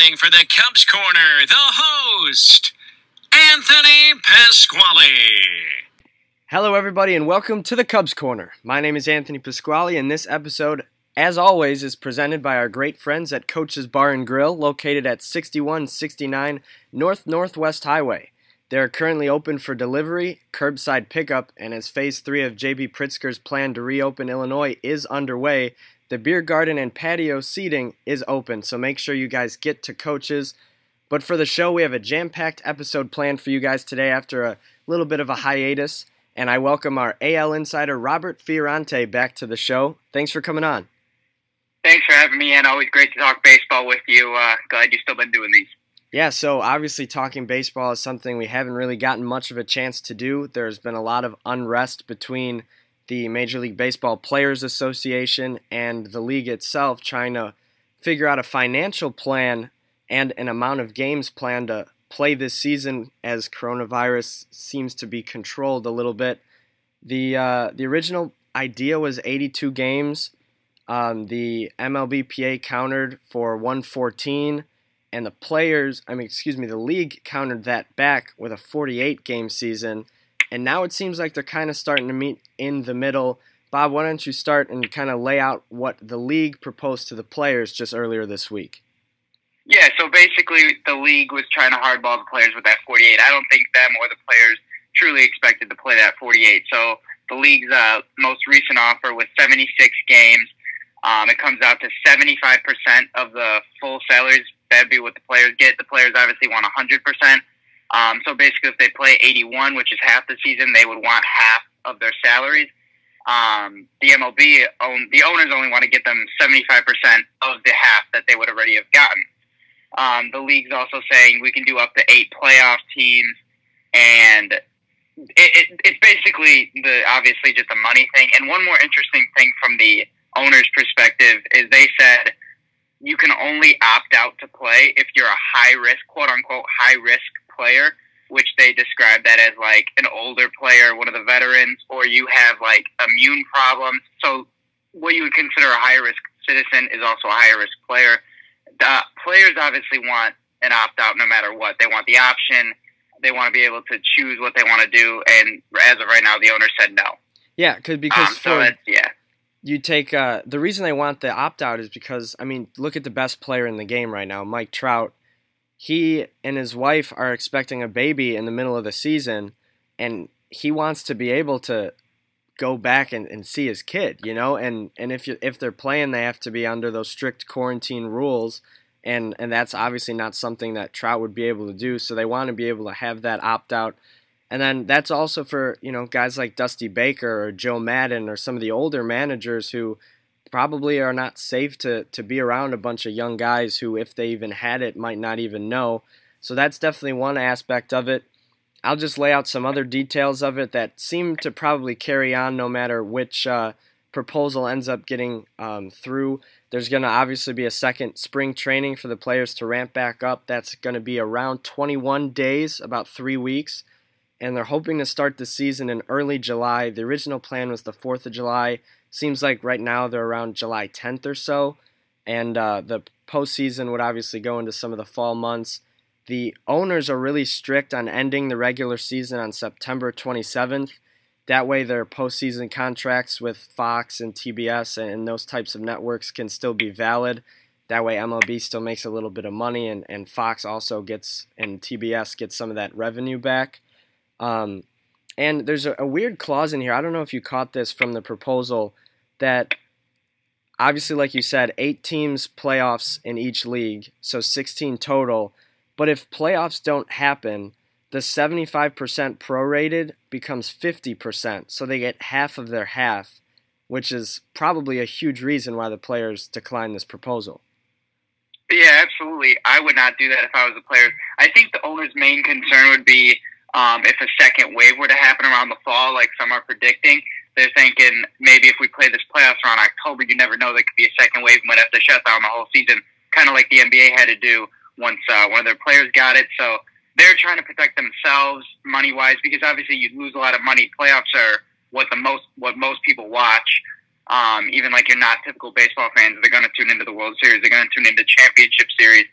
for the Cubs Corner, the host, Anthony Pasquale. Hello, everybody, and welcome to the Cubs Corner. My name is Anthony Pasquale, and this episode, as always, is presented by our great friends at Coach's Bar and Grill, located at 6169 North Northwest Highway. They are currently open for delivery, curbside pickup, and as Phase 3 of JB Pritzker's plan to reopen Illinois is underway, the beer garden and patio seating is open, so make sure you guys get to coaches. But for the show, we have a jam packed episode planned for you guys today after a little bit of a hiatus, and I welcome our AL insider Robert Fiorante back to the show. Thanks for coming on. Thanks for having me and Always great to talk baseball with you. Uh, glad you've still been doing these. Yeah, so obviously talking baseball is something we haven't really gotten much of a chance to do. There's been a lot of unrest between the Major League Baseball Players Association and the league itself trying to figure out a financial plan and an amount of games plan to play this season as coronavirus seems to be controlled a little bit. The uh, the original idea was 82 games. Um, the MLBPA countered for 114 and the players, I mean, excuse me, the league countered that back with a 48 game season, and now it seems like they're kind of starting to meet in the middle. Bob, why don't you start and kind of lay out what the league proposed to the players just earlier this week? Yeah, so basically, the league was trying to hardball the players with that 48. I don't think them or the players truly expected to play that 48. So the league's uh, most recent offer was 76 games. Um, it comes out to 75% of the full salaries that'd be what the players get. The players obviously want 100%. Um, so basically, if they play 81, which is half the season, they would want half of their salaries. Um, the MLB own the owners only want to get them 75% of the half that they would already have gotten. Um, the league's also saying we can do up to eight playoff teams, and it, it, it's basically the obviously just a money thing. And one more interesting thing from the owners' perspective is they said you can only opt out to play if you're a high risk, quote unquote, high risk player, which they describe that as like an older player, one of the veterans, or you have like immune problems. So, what you would consider a high risk citizen is also a high risk player. The players obviously want an opt out no matter what. They want the option. They want to be able to choose what they want to do. And as of right now, the owner said no. Yeah, cause, because um, so for, yeah you take uh, the reason they want the opt out is because I mean, look at the best player in the game right now, Mike Trout. He and his wife are expecting a baby in the middle of the season, and he wants to be able to go back and, and see his kid, you know. And and if you if they're playing, they have to be under those strict quarantine rules, and and that's obviously not something that Trout would be able to do. So they want to be able to have that opt out and then that's also for, you know, guys like Dusty Baker or Joe Maddon or some of the older managers who probably are not safe to, to be around a bunch of young guys who, if they even had it, might not even know. So that's definitely one aspect of it. I'll just lay out some other details of it that seem to probably carry on no matter which uh, proposal ends up getting um, through. There's going to obviously be a second spring training for the players to ramp back up. That's going to be around 21 days, about three weeks and they're hoping to start the season in early July. The original plan was the 4th of July. Seems like right now they're around July 10th or so, and uh, the postseason would obviously go into some of the fall months. The owners are really strict on ending the regular season on September 27th. That way, their postseason contracts with Fox and TBS and those types of networks can still be valid. That way, MLB still makes a little bit of money, and, and Fox also gets, and TBS gets some of that revenue back. Um, and there's a, a weird clause in here. I don't know if you caught this from the proposal that obviously, like you said, eight teams playoffs in each league, so 16 total. But if playoffs don't happen, the 75% prorated becomes 50%, so they get half of their half, which is probably a huge reason why the players declined this proposal. Yeah, absolutely. I would not do that if I was a player. I think the owner's main concern would be um, if a second wave were to happen around the fall, like some are predicting, they're thinking maybe if we play this playoffs around October, you never know there could be a second wave and would have to shut down the whole season, kind of like the NBA had to do once uh, one of their players got it. So they're trying to protect themselves money wise because obviously you lose a lot of money. Playoffs are what the most what most people watch. Um, even like you're not typical baseball fans, they're going to tune into the World Series. They're going to tune into Championship Series.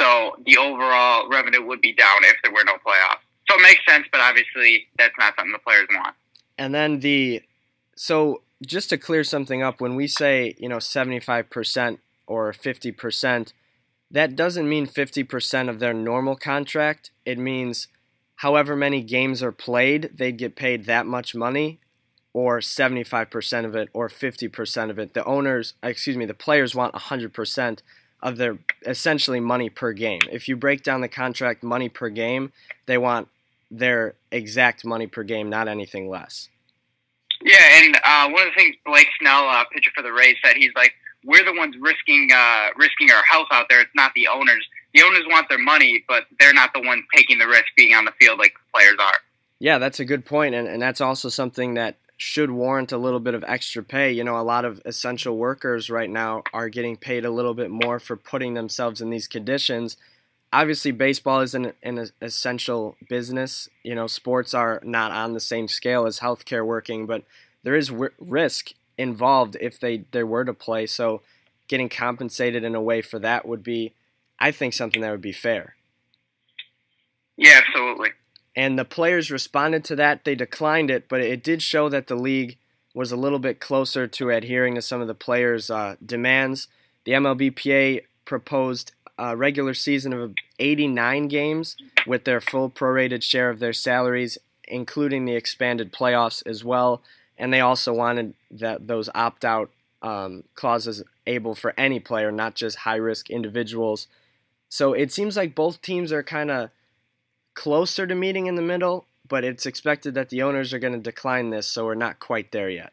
So the overall revenue would be down if there were no playoffs. So it makes sense, but obviously that's not something the players want. And then the so just to clear something up, when we say you know seventy five percent or fifty percent, that doesn't mean fifty percent of their normal contract. It means however many games are played, they'd get paid that much money, or seventy five percent of it, or fifty percent of it. The owners, excuse me, the players want hundred percent of their essentially money per game. If you break down the contract money per game, they want their exact money per game, not anything less. Yeah, and uh, one of the things Blake Snell, uh, pitcher for the Rays, said he's like, we're the ones risking uh, risking our health out there. It's not the owners. The owners want their money, but they're not the ones taking the risk being on the field like the players are. Yeah, that's a good point, and, and that's also something that should warrant a little bit of extra pay. You know, a lot of essential workers right now are getting paid a little bit more for putting themselves in these conditions. Obviously, baseball is an, an essential business. You know, sports are not on the same scale as healthcare working, but there is w- risk involved if they, they were to play. So, getting compensated in a way for that would be, I think, something that would be fair. Yeah, absolutely and the players responded to that. They declined it, but it did show that the league was a little bit closer to adhering to some of the players' uh, demands. The MLBPA proposed a regular season of 89 games with their full prorated share of their salaries, including the expanded playoffs as well. And they also wanted that those opt-out um, clauses able for any player, not just high-risk individuals. So it seems like both teams are kind of closer to meeting in the middle, but it's expected that the owners are going to decline this, so we're not quite there yet.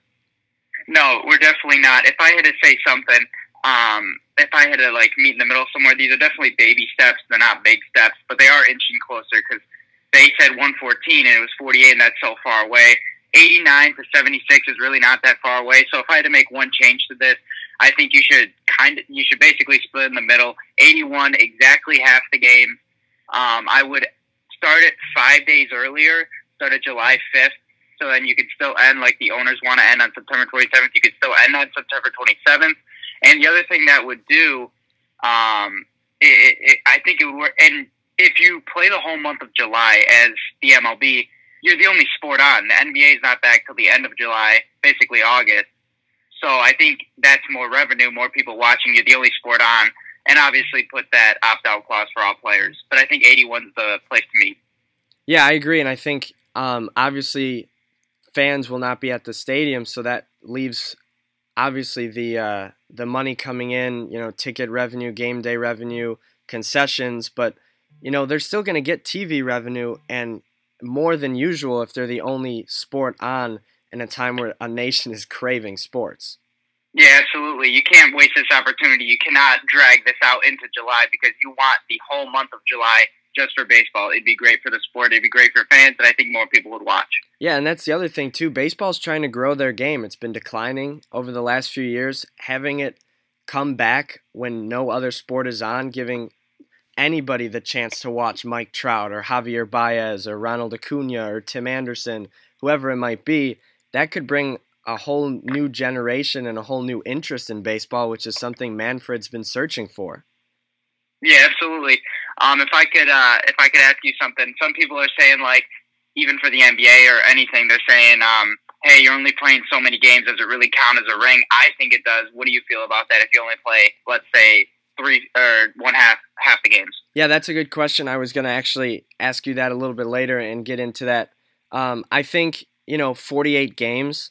No, we're definitely not. If I had to say something, um, if I had to like meet in the middle somewhere, these are definitely baby steps. They're not big steps, but they are inching closer because they said 114 and it was 48, and that's so far away. 89 to 76 is really not that far away. So if I had to make one change to this, I think you should kind of you should basically split in the middle. 81 exactly half the game. Um, I would start it five days earlier, start at July 5th, so then you could still end like the owners want to end on September 27th. You could still end on September 27th. And the other thing that would do, um, it, it, I think it would work. And if you play the whole month of July as the MLB, you're the only sport on. The NBA is not back till the end of July, basically August. So I think that's more revenue, more people watching. You're the only sport on and obviously put that opt out clause for all players. But I think 81 is the place to meet. Yeah, I agree, and I think um, obviously fans will not be at the stadium, so that leaves obviously the uh, the money coming in, you know, ticket revenue, game day revenue, concessions, but you know they're still going to get TV revenue and more than usual if they're the only sport on in a time where a nation is craving sports. Yeah, absolutely. You can't waste this opportunity. You cannot drag this out into July because you want the whole month of July just for baseball. It'd be great for the sport. It'd be great for fans, and I think more people would watch. Yeah, and that's the other thing too. Baseball's trying to grow their game. It's been declining over the last few years. Having it come back when no other sport is on, giving anybody the chance to watch Mike Trout or Javier Baez or Ronald Acuna or Tim Anderson, whoever it might be, that could bring a whole new generation and a whole new interest in baseball, which is something Manfred's been searching for. Yeah, absolutely. Um, if I could, uh, if I could ask you something, some people are saying like, even for the NBA or anything, they're saying, um, "Hey, you're only playing so many games. Does it really count as a ring?" I think it does. What do you feel about that? If you only play, let's say, three or one half half the games. Yeah, that's a good question. I was going to actually ask you that a little bit later and get into that. Um, I think you know, 48 games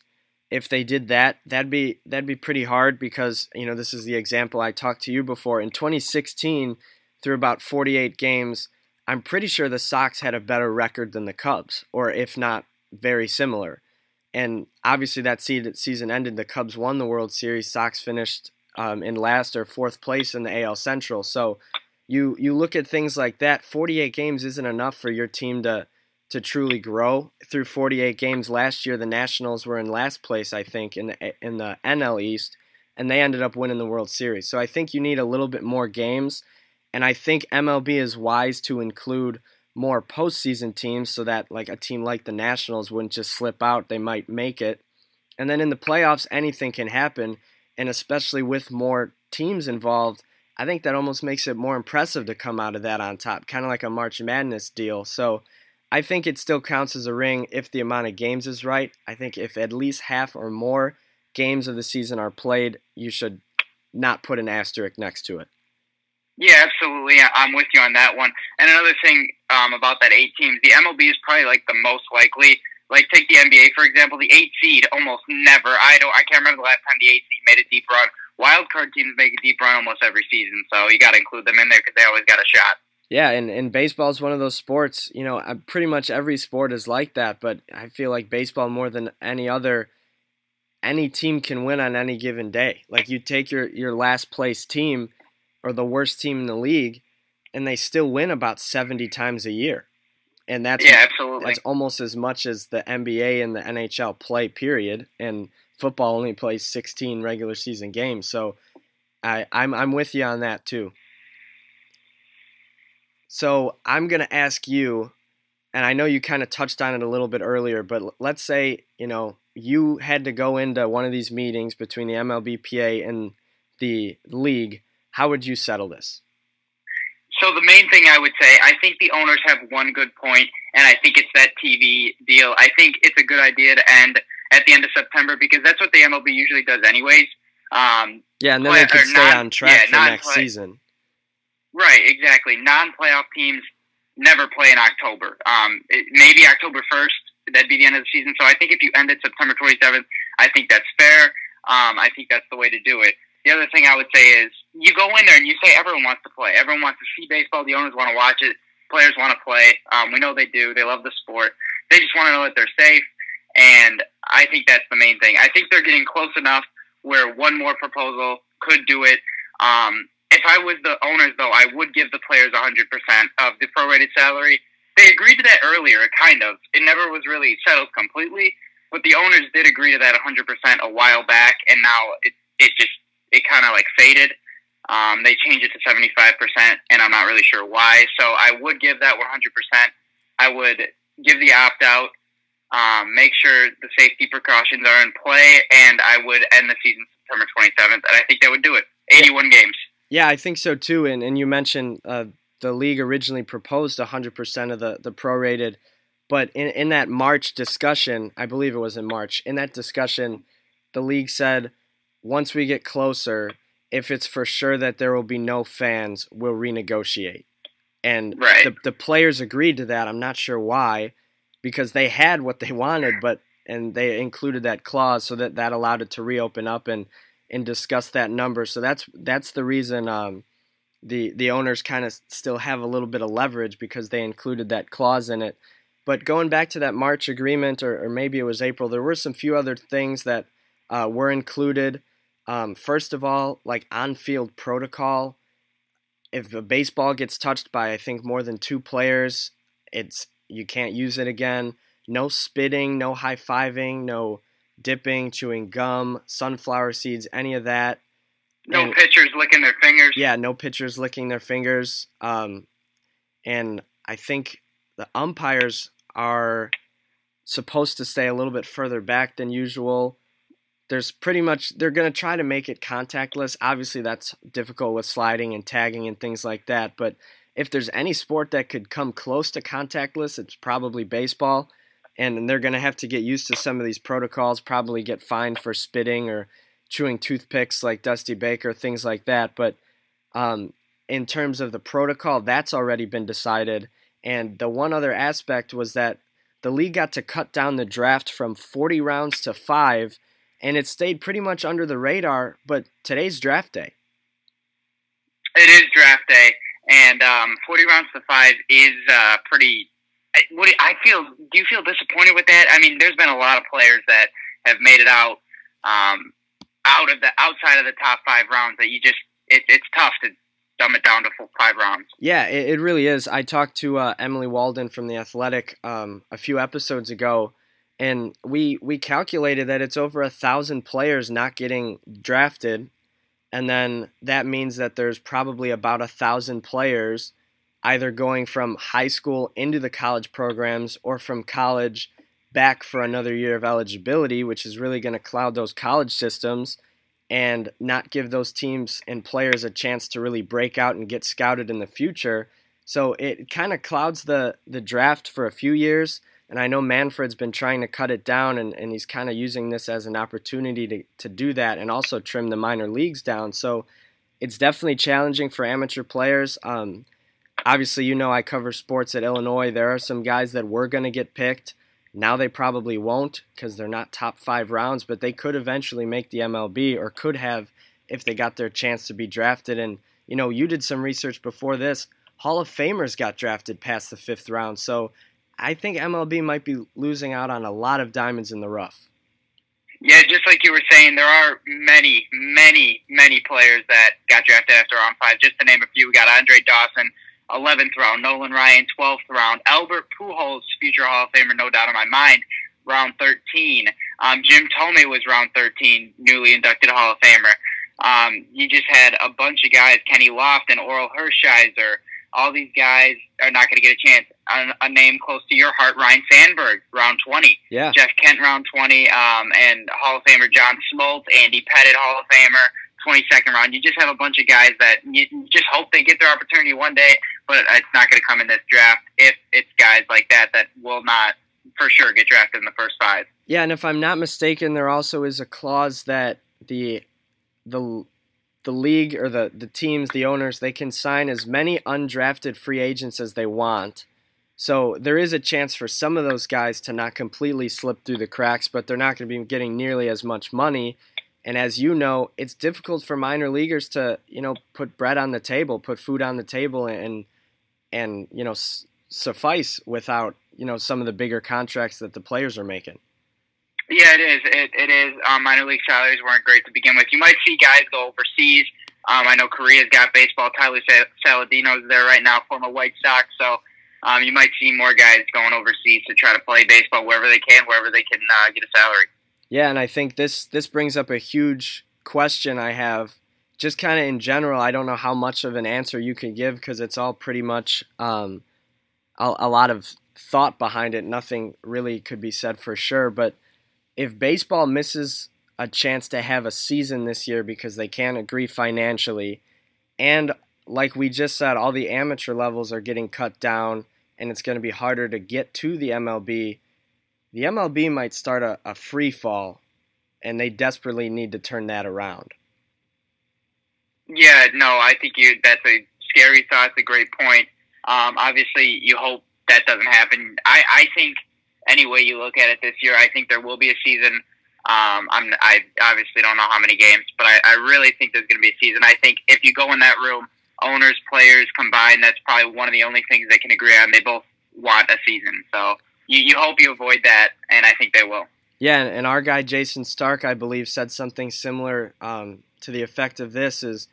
if they did that, that'd be that'd be pretty hard because you know this is the example I talked to you before. In 2016, through about 48 games, I'm pretty sure the Sox had a better record than the Cubs, or if not, very similar. And obviously, that season ended. The Cubs won the World Series. Sox finished um, in last or fourth place in the AL Central. So you you look at things like that. 48 games isn't enough for your team to to truly grow through 48 games. Last year, the Nationals were in last place, I think, in the in the NL East, and they ended up winning the World Series. So I think you need a little bit more games, and I think MLB is wise to include more postseason teams so that like a team like the Nationals wouldn't just slip out; they might make it. And then in the playoffs, anything can happen, and especially with more teams involved, I think that almost makes it more impressive to come out of that on top, kind of like a March Madness deal. So I think it still counts as a ring if the amount of games is right. I think if at least half or more games of the season are played, you should not put an asterisk next to it. Yeah, absolutely. I'm with you on that one. And another thing um, about that eight teams, the MLB is probably like the most likely. Like take the NBA for example, the eight seed almost never. I don't. I can't remember the last time the eight seed made a deep run. Wild card teams make a deep run almost every season, so you got to include them in there because they always got a shot. Yeah, and, and baseball is one of those sports. You know, pretty much every sport is like that, but I feel like baseball more than any other. Any team can win on any given day. Like you take your your last place team or the worst team in the league, and they still win about 70 times a year. And that's yeah, absolutely. That's almost as much as the NBA and the NHL play. Period. And football only plays 16 regular season games, so I, I'm I'm with you on that too. So I'm gonna ask you, and I know you kind of touched on it a little bit earlier, but let's say you know you had to go into one of these meetings between the MLBPA and the league how would you settle this? So the main thing I would say, I think the owners have one good point, and I think it's that TV deal. I think it's a good idea to end at the end of September because that's what the MLB usually does, anyways. Um, yeah, and then play, they can stay non, on track yeah, for next season. Right, exactly. Non-playoff teams never play in October. Um, it, maybe October first, that'd be the end of the season. So I think if you end it September 27th, I think that's fair. Um, I think that's the way to do it. The other thing I would say is you go in there and you say everyone wants to play. Everyone wants to see baseball. The owners want to watch it. Players want to play. Um, we know they do. They love the sport. They just want to know that they're safe. And I think that's the main thing. I think they're getting close enough where one more proposal could do it. Um, if I was the owners, though, I would give the players 100% of the prorated salary. They agreed to that earlier, kind of. It never was really settled completely, but the owners did agree to that 100% a while back, and now it, it just it kind of like faded. Um, they changed it to 75%, and I'm not really sure why. So I would give that 100%. I would give the opt out, um, make sure the safety precautions are in play, and I would end the season September 27th. And I think that would do it. 81 games. Yeah, I think so too. And, and you mentioned uh, the league originally proposed 100% of the, the prorated. But in, in that March discussion, I believe it was in March, in that discussion, the league said – once we get closer, if it's for sure that there will be no fans, we'll renegotiate. And right. the, the players agreed to that. I'm not sure why, because they had what they wanted, but and they included that clause so that that allowed it to reopen up and and discuss that number. So that's that's the reason um, the the owners kind of still have a little bit of leverage because they included that clause in it. But going back to that March agreement, or, or maybe it was April, there were some few other things that uh, were included. Um, first of all, like on field protocol, if a baseball gets touched by I think more than two players, it's you can't use it again. No spitting, no high fiving, no dipping, chewing gum, sunflower seeds, any of that. No and, pitchers licking their fingers. Yeah, no pitchers licking their fingers. Um, and I think the umpires are supposed to stay a little bit further back than usual there's pretty much they're going to try to make it contactless. Obviously, that's difficult with sliding and tagging and things like that. But if there's any sport that could come close to contactless, it's probably baseball. And they're going to have to get used to some of these protocols. Probably get fined for spitting or chewing toothpicks like Dusty Baker, things like that. But um, in terms of the protocol, that's already been decided. And the one other aspect was that the league got to cut down the draft from 40 rounds to five and it stayed pretty much under the radar. But today's draft day. It is draft day, and um, forty rounds to five is uh, pretty. What I feel? Do you feel disappointed with that? I mean, there's been a lot of players that have made it out um, out of the outside of the top five rounds that you just it, it's tough to dumb it down to five rounds. Yeah, it, it really is. I talked to uh, Emily Waldon from the Athletic um, a few episodes ago, and we we calculated that it's over a thousand players not getting drafted, and then that means that there's probably about a thousand players either going from high school into the college programs or from college back for another year of eligibility, which is really going to cloud those college systems. and not give those teams and players a chance to really break out and get scouted in the future. So it kind of clouds the the draft for a few years. And I know Manfred's been trying to cut it down, and, and he's kind of using this as an opportunity to, to do that and also trim the minor leagues down. So it's definitely challenging for amateur players. Um, obviously, you know, I cover sports at Illinois. There are some guys that were going to get picked. Now they probably won't because they're not top five rounds, but they could eventually make the MLB or could have if they got their chance to be drafted. And, you know, you did some research before this. Hall of Famers got drafted past the fifth round. So I think MLB might be losing out on a lot of diamonds in the rough. Yeah, just like you were saying, there are many, many, many players that got drafted after round five. Just to name a few, we got Andre Dawson, 11th round, Nolan Ryan, 12th round, Albert Pujols, future Hall of Famer, no doubt in my mind, round 13. Um, Jim Thome was round 13, newly inducted Hall of Famer. Um, you just had a bunch of guys, Kenny Lofton, Orel Hershiser, all these guys are not going to get a chance. A, a, name close to your heart, Ryne Sandberg, round 20. Yeah. Jeff Kent, round 20. Um, and Hall of Famer John Smoltz, Andy Pettitte, Hall of Famer, 22nd round. You just have a bunch of guys that you just hope they get their opportunity one day, but it's not going to come in this draft if it's guys like that that will not for sure get drafted in the first five. Yeah, and if I'm not mistaken, there also is a clause that the the the league or the, the teams, the owners, they can sign as many undrafted free agents as they want. So there is a chance for some of those guys to not completely slip through the cracks, but they're not going to be getting nearly as much money. And as you know, it's difficult for minor leaguers to, you know, put bread on the table, put food on the table, and and you know s- suffice without you know some of the bigger contracts that the players are making. Yeah, it is. It, it is. Um, minor league salaries weren't great to begin with. You might see guys go overseas. Um, I know Korea's got baseball. Tyler Saladino's there right now, former White Sox. So um, you might see more guys going overseas to try to play baseball wherever they can, wherever they can uh, get a salary. Yeah, and I think this this brings up a huge question I have. Just kind of in general, I don't know how much of an answer you can give because it's all pretty much um, a, a lot of thought behind it. Nothing really could be said for sure, but if baseball misses a chance to have a season this year because they can't agree financially, and like we just said, all the amateur levels are getting cut down, and it's going to be harder to get to the MLB. The MLB might start a, a free fall, and they desperately need to turn that around. Yeah, no, I think you that's a scary thought. It's a great point. Um, obviously, you hope that doesn't happen. I, I think any way you look at it this year, I think there will be a season. Um, I'm, I obviously don't know how many games, but I, I really think there's going to be a season. I think if you go in that room, owners, players combined, that's probably one of the only things they can agree on. They both want a season, so you, you hope you avoid that, and I think they will. Yeah, and our guy Jayson Stark, I believe, said something similar um, to the effect of this: is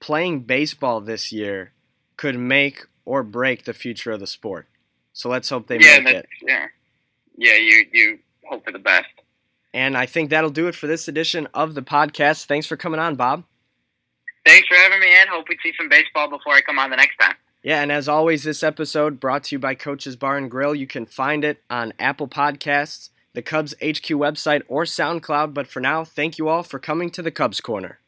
playing baseball this year could make or break the future of the sport. So let's hope they yeah, make it. Yeah yeah, you you hope for the best. And I think that'll do it for this edition of the podcast. Thanks for coming on, Bob. Thanks for having me in. Hope we see some baseball before I come on the next time. Yeah, and as always, this episode brought to you by Coach's Bar and Grill. You can find it on Apple Podcasts, the Cubs HQ website, or SoundCloud. But for now, thank you all for coming to the Cubs Corner.